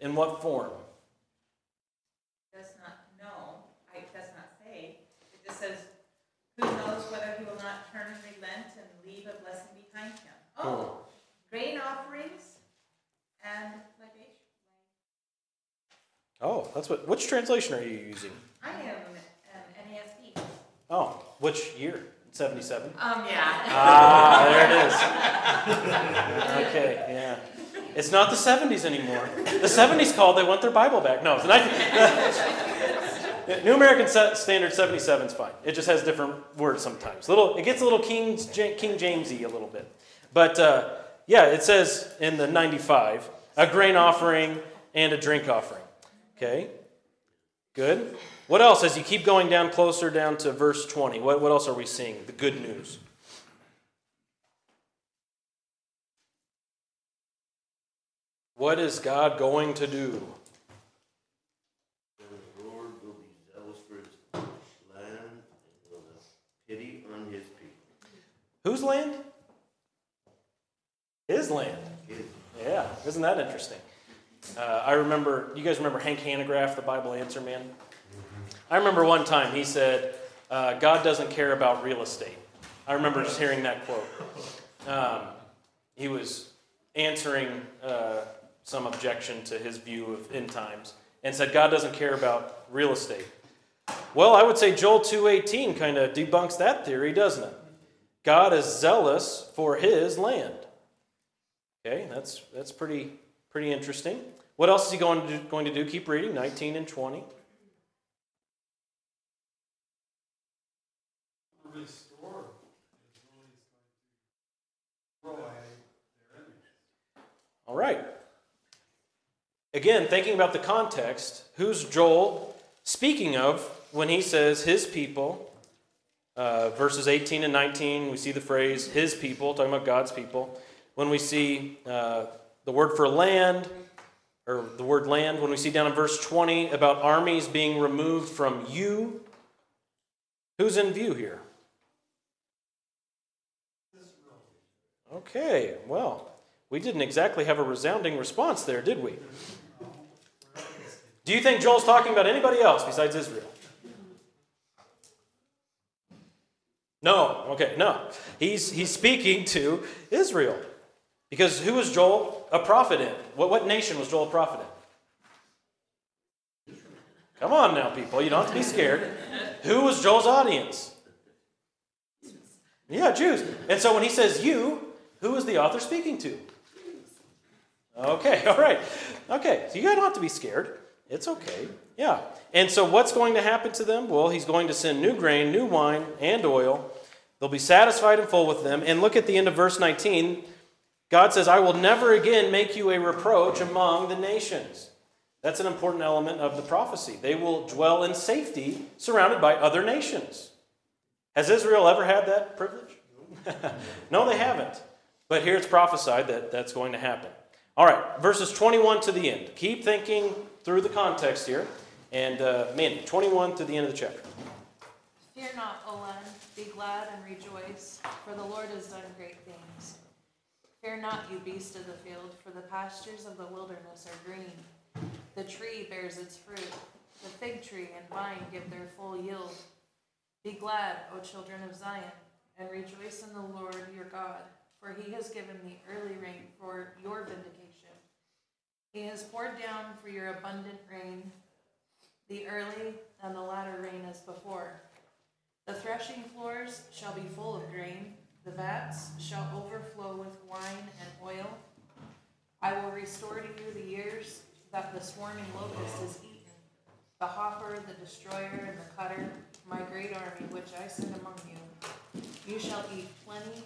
In what form? Does not know, I, does not say. It just says, who knows whether he will not turn and relent and leave a blessing behind him. Oh, hmm. grain offerings and. Oh, that's what. Which translation are you using? I am an NASB. Oh, which year? 77? Um, yeah. Ah, there it is. Okay, yeah. It's not the 70s anymore. The 70s called, they want their Bible back. No, it's the New American Standard 77 is fine. It just has different words sometimes. Little, it gets a little King, King Jamesy a little bit. But uh, yeah, it says in the 95 a grain offering and a drink offering. Okay, good. What else? As you keep going down closer down to verse 20, what, what else are we seeing? The good news. What is God going to do? The Lord will be zealous for his land and will have pity on his people. Whose land? His land. His Yeah, isn't that interesting? Uh, I remember, you guys remember Hank Hanegraaff, the Bible Answer Man? I remember one time he said, uh, God doesn't care about real estate. I remember just hearing that quote. Um, he was answering uh, some objection to his view of end times and said, God doesn't care about real estate. Well, I would say Joel 2.18 kind of debunks that theory, doesn't it? God is zealous for his land. Okay, that's, that's pretty, pretty interesting. What else is he going to, do, going to do? Keep reading, 19 and 20. Restore is really going to destroy their image. All right. Again, thinking about the context, who's Joel speaking of when he says his people? Uh, verses 18 and 19, we see the phrase his people, talking about God's people. When we see uh, the word for land, or the word land, when we see down in verse 20 about armies being removed from you, who's in view here? Okay, well, we didn't exactly have a resounding response there, did we? Do you think Joel's talking about anybody else besides Israel? No, okay, no. He's, he's speaking to Israel. Because who was Joel a prophet in? What, what nation was Joel a prophet in? Come on now, people. You don't have to be scared. Who was Joel's audience? Yeah, Jews. And so when he says you, who is the author speaking to? Okay, all right. Okay, so you don't have to be scared. It's okay. Yeah. And so what's going to happen to them? Well, he's going to send new grain, new wine, and oil. They'll be satisfied and full with them. And look at the end of verse 19. God says, I will never again make you a reproach among the nations. That's an important element of the prophecy. They will dwell in safety surrounded by other nations. Has Israel ever had that privilege? no, they haven't. But here it's prophesied that that's going to happen. All right, verses 21 to the end. Keep thinking through the context here. And uh, Mandy, 21 to the end of the chapter. Fear not, O be glad and rejoice, for the Lord has done great. Fear not, you beast of the field, for the pastures of the wilderness are green. The tree bears its fruit, the fig tree and vine give their full yield. Be glad, O children of Zion, and rejoice in the Lord your God, for he has given the early rain for your vindication. He has poured down for your abundant rain, the early and the latter rain as before. The threshing floors shall be full of grain, the vats shall overflow with wine and oil. I will restore to you the years that the swarming locust has eaten, the hopper, the destroyer, and the cutter, my great army which I send among you. You shall eat plenty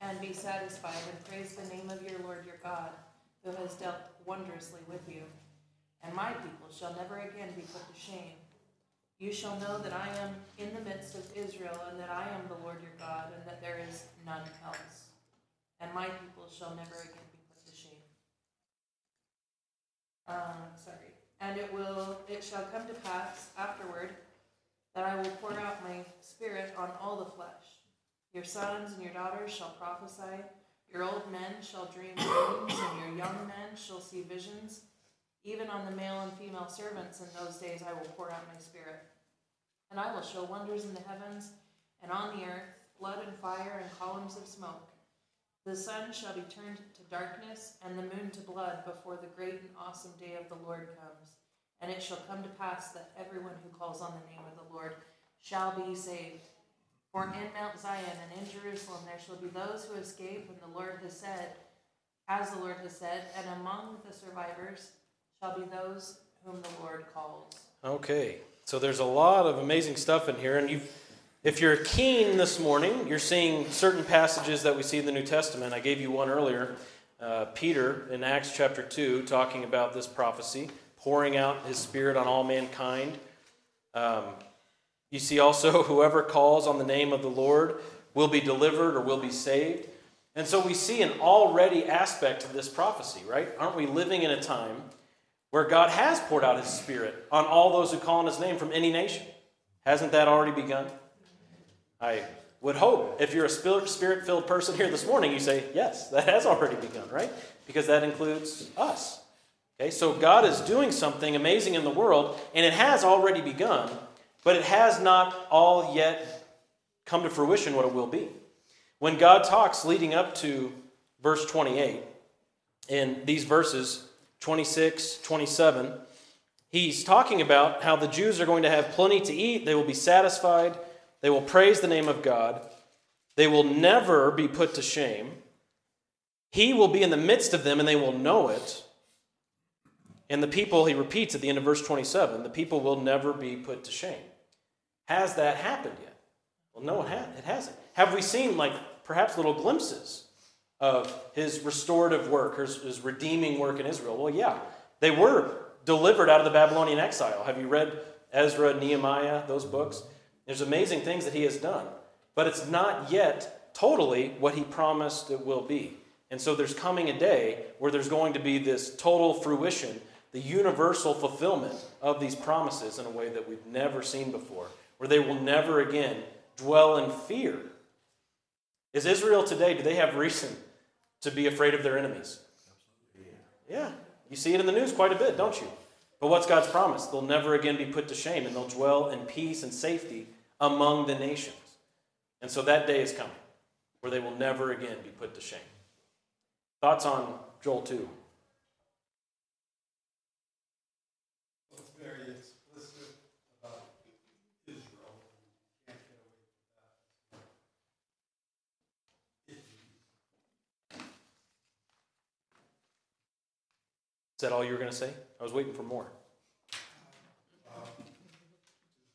and be satisfied, and praise the name of your Lord your God, who has dealt wondrously with you. And my people shall never again be put to shame. You shall know that I am in the midst of Israel, and that I am the Lord your God, and that there is none else. And my people shall never again be put to shame. Um, sorry. And it will, it shall come to pass afterward that I will pour out my spirit on all the flesh. Your sons and your daughters shall prophesy. Your old men shall dream dreams, and your young men shall see visions. Even on the male and female servants in those days I will pour out my spirit. And I will show wonders in the heavens and on the earth, blood and fire and columns of smoke. The sun shall be turned to darkness and the moon to blood before the great and awesome day of the Lord comes. And it shall come to pass that everyone who calls on the name of the Lord shall be saved. For in Mount Zion and in Jerusalem there shall be those who escape, and the Lord has said, as the Lord has said, and among the survivors shall be those whom the Lord calls. Okay, so there's a lot of amazing stuff in here, and you if you're keen this morning, you're seeing certain passages that we see in the New Testament. I gave you one earlier, uh, Peter in Acts chapter 2, talking about this prophecy, pouring out his Spirit on all mankind. Um, you see also, whoever calls on the name of the Lord will be delivered or will be saved. And so we see an already aspect of this prophecy, right? Aren't we living in a time where God has poured out his Spirit on all those who call on his name from any nation? Hasn't that already begun? I would hope if you're a spirit filled person here this morning, you say, yes, that has already begun, right? Because that includes us. Okay, so God is doing something amazing in the world, and it has already begun, but it has not all yet come to fruition what it will be. When God talks leading up to verse 28, in these verses 26, 27, he's talking about how the Jews are going to have plenty to eat, they will be satisfied, they will praise the name of God, they will never be put to shame. He will be in the midst of them and they will know it. And the people, he repeats at the end of verse 27, the people will never be put to shame. Has that happened yet? Well, no, it hasn't. Have we seen, like, perhaps little glimpses of his restorative work, his, his redeeming work in Israel? Well, yeah. They were delivered out of the Babylonian exile. Have you read Ezra, Nehemiah, those books? There's amazing things that he has done, but it's not yet totally what he promised it will be. And so there's coming a day where there's going to be this total fruition, the universal fulfillment of these promises in a way that we've never seen before, where they will never again dwell in fear. Is Israel today, do they have reason to be afraid of their enemies? Yeah. You see it in the news quite a bit, don't you? But what's God's promise? They'll never again be put to shame and they'll dwell in peace and safety among the nations. And so that day is coming where they will never again be put to shame. Thoughts on Joel 2? It's very explicit about Israel. You can't get away from that. It- Is that all you were going to say? I was waiting for more.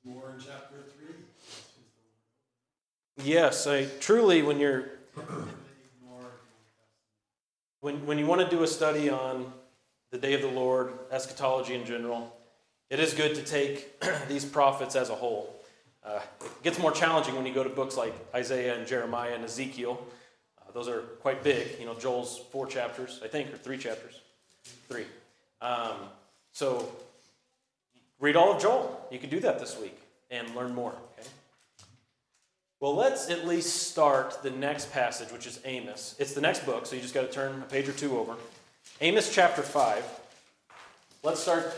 More in chapter three. Yes, I truly when you're when when you want to do a study on the day of the Lord, eschatology in general, it is good to take these prophets as a whole. Uh, it gets more challenging when you go to books like Isaiah and Jeremiah and Ezekiel. Uh, those are quite big. You know, Joel's four chapters, I think, or three chapters. Three. Um, so read all of Joel. You can do that this week and learn more. Okay. Well, let's at least start the next passage, which is Amos. It's the next book, so you just got to turn a page or two over. Amos chapter 5. Let's start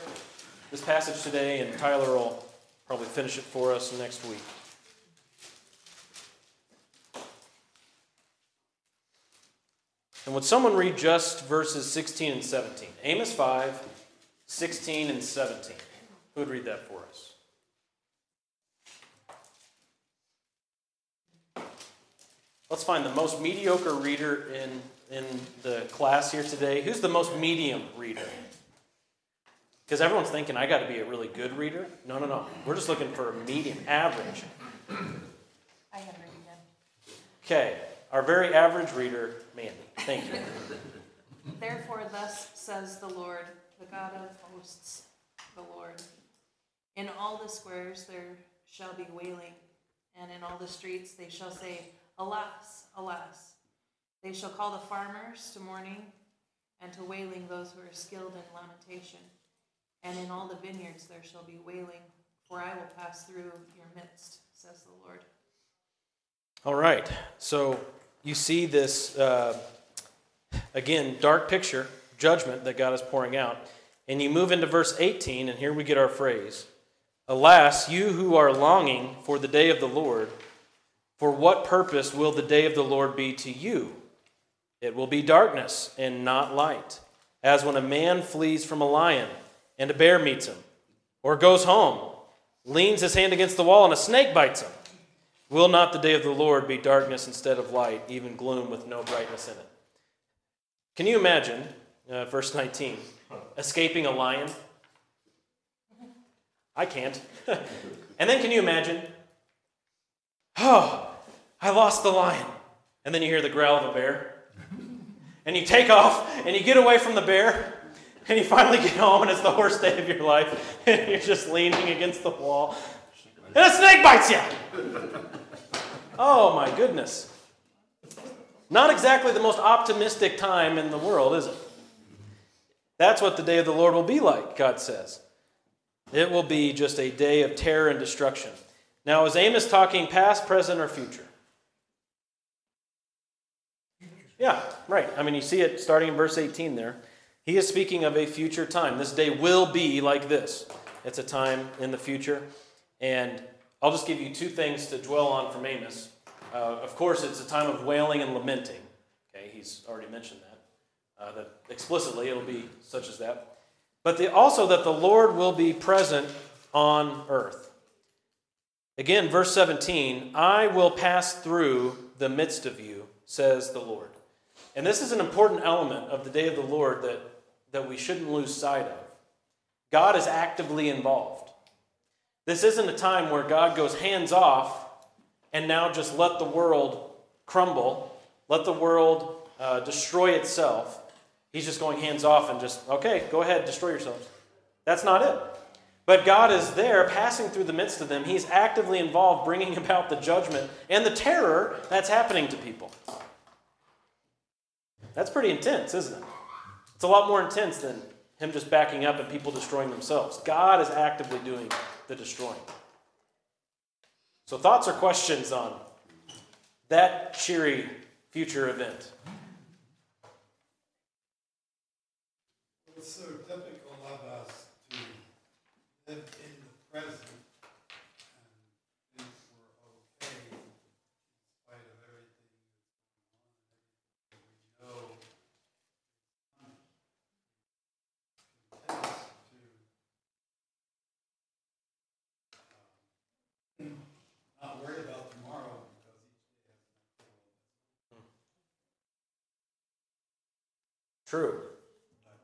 this passage today, and Tyler will probably finish it for us next week. And would someone read just verses 16 and 17? Amos 5, 16 and 17. Who would read that for us? Let's find the most mediocre reader in, in the class here today. Who's the most medium reader? Because everyone's thinking, I got to be a really good reader. No, no, no. We're just looking for a medium, average. I can read again. Okay, our very average reader, Mandy. Thank you. Therefore, thus says the Lord, the God of hosts, the Lord. In all the squares there shall be wailing, and in all the streets they shall say, Alas, alas. They shall call the farmers to mourning, and to wailing those who are skilled in lamentation. And in all the vineyards there shall be wailing, for I will pass through your midst, says the Lord. All right, so you see this, uh, again, dark picture, judgment that God is pouring out. And you move into verse 18, and here we get our phrase Alas, you who are longing for the day of the Lord, for what purpose will the day of the Lord be to you? It will be darkness and not light, as when a man flees from a lion and a bear meets him, or goes home, leans his hand against the wall, and a snake bites him. Will not the day of the Lord be darkness instead of light, even gloom with no brightness in it? Can you imagine, uh, verse 19, escaping a lion? I can't. and then can you imagine, oh, I lost the lion. And then you hear the growl of a bear. And you take off and you get away from the bear. And you finally get home and it's the worst day of your life. And you're just leaning against the wall. And a snake bites you. Oh my goodness. Not exactly the most optimistic time in the world, is it? That's what the day of the Lord will be like, God says. It will be just a day of terror and destruction. Now, is Amos talking past, present, or future? Yeah, right. I mean, you see it starting in verse 18 there. He is speaking of a future time. This day will be like this. It's a time in the future. And I'll just give you two things to dwell on from Amos. Uh, of course, it's a time of wailing and lamenting. Okay, he's already mentioned that. Uh, that explicitly it'll be such as that. But the, also that the Lord will be present on earth. Again, verse 17 I will pass through the midst of you, says the Lord. And this is an important element of the day of the Lord that, that we shouldn't lose sight of. God is actively involved. This isn't a time where God goes hands off and now just let the world crumble, let the world uh, destroy itself. He's just going hands off and just, okay, go ahead, destroy yourselves. That's not it. But God is there, passing through the midst of them. He's actively involved, bringing about the judgment and the terror that's happening to people. That's pretty intense, isn't it? It's a lot more intense than him just backing up and people destroying themselves. God is actively doing the destroying. So, thoughts or questions on that cheery future event? It's so typical of us to live in the present and think we're okay in spite of everything that's going on, everything that we know. is coming. Tends to, um, not worry about tomorrow because each day has an True. Linton told us a whole lot of how much is written by those Old Testament prophets. Can't take that lightly.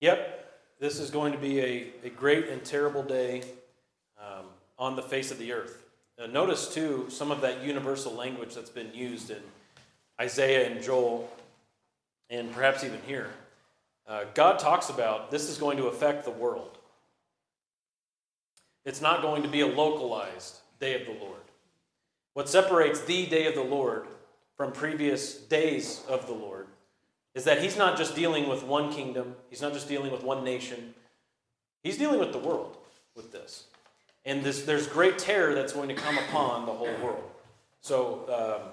Yep, this is going to be a, a great and terrible day. Um, on the face of the earth. Uh, notice, too, some of that universal language that's been used in Isaiah and Joel, and perhaps even here. Uh, God talks about this is going to affect the world. It's not going to be a localized day of the Lord. What separates the day of the Lord from previous days of the Lord is that He's not just dealing with one kingdom, He's not just dealing with one nation, He's dealing with the world with this. And this, there's great terror that's going to come upon the whole world. So um,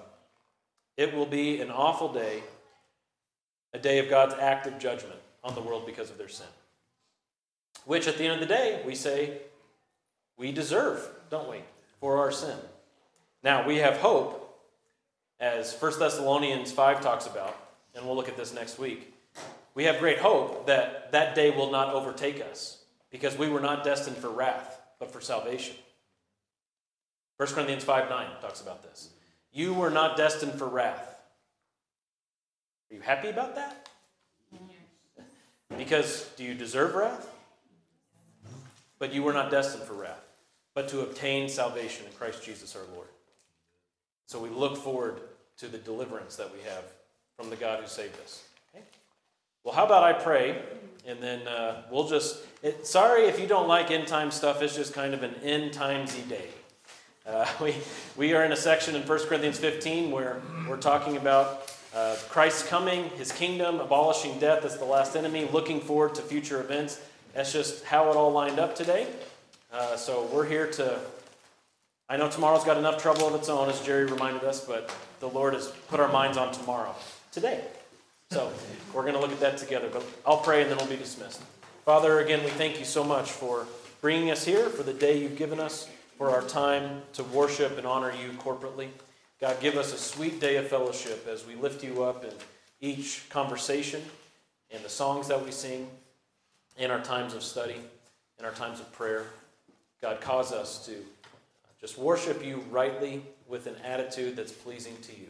it will be an awful day, a day of God's active judgment on the world because of their sin. Which, at the end of the day, we say we deserve, don't we, for our sin. Now, we have hope, as 1 Thessalonians 5 talks about, and we'll look at this next week. We have great hope that that day will not overtake us because we were not destined for wrath but for salvation. 1 Corinthians 5 9 talks about this. You were not destined for wrath. Are you happy about that? Because do you deserve wrath? But you were not destined for wrath, but to obtain salvation in Christ Jesus our Lord. So we look forward to the deliverance that we have from the God who saved us. Okay? Well, how about I pray and then uh, we'll just. It, sorry if you don't like end time stuff. It's just kind of an end timesy day. Uh, we we are in a section in 1 Corinthians 15 where we're talking about uh, Christ's coming, His kingdom, abolishing death as the last enemy, looking forward to future events. That's just how it all lined up today. Uh, so we're here to. I know tomorrow's got enough trouble of its own, as Jerry reminded us, but the Lord has put our minds on tomorrow, today. So we're going to look at that together. But I'll pray and then we'll be dismissed. Father, again, we thank you so much for bringing us here, for the day you've given us, for our time to worship and honor you corporately. God, give us a sweet day of fellowship as we lift you up in each conversation, in the songs that we sing, in our times of study, in our times of prayer. God, cause us to just worship you rightly with an attitude that's pleasing to you.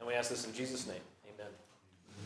And we ask this in Jesus' name.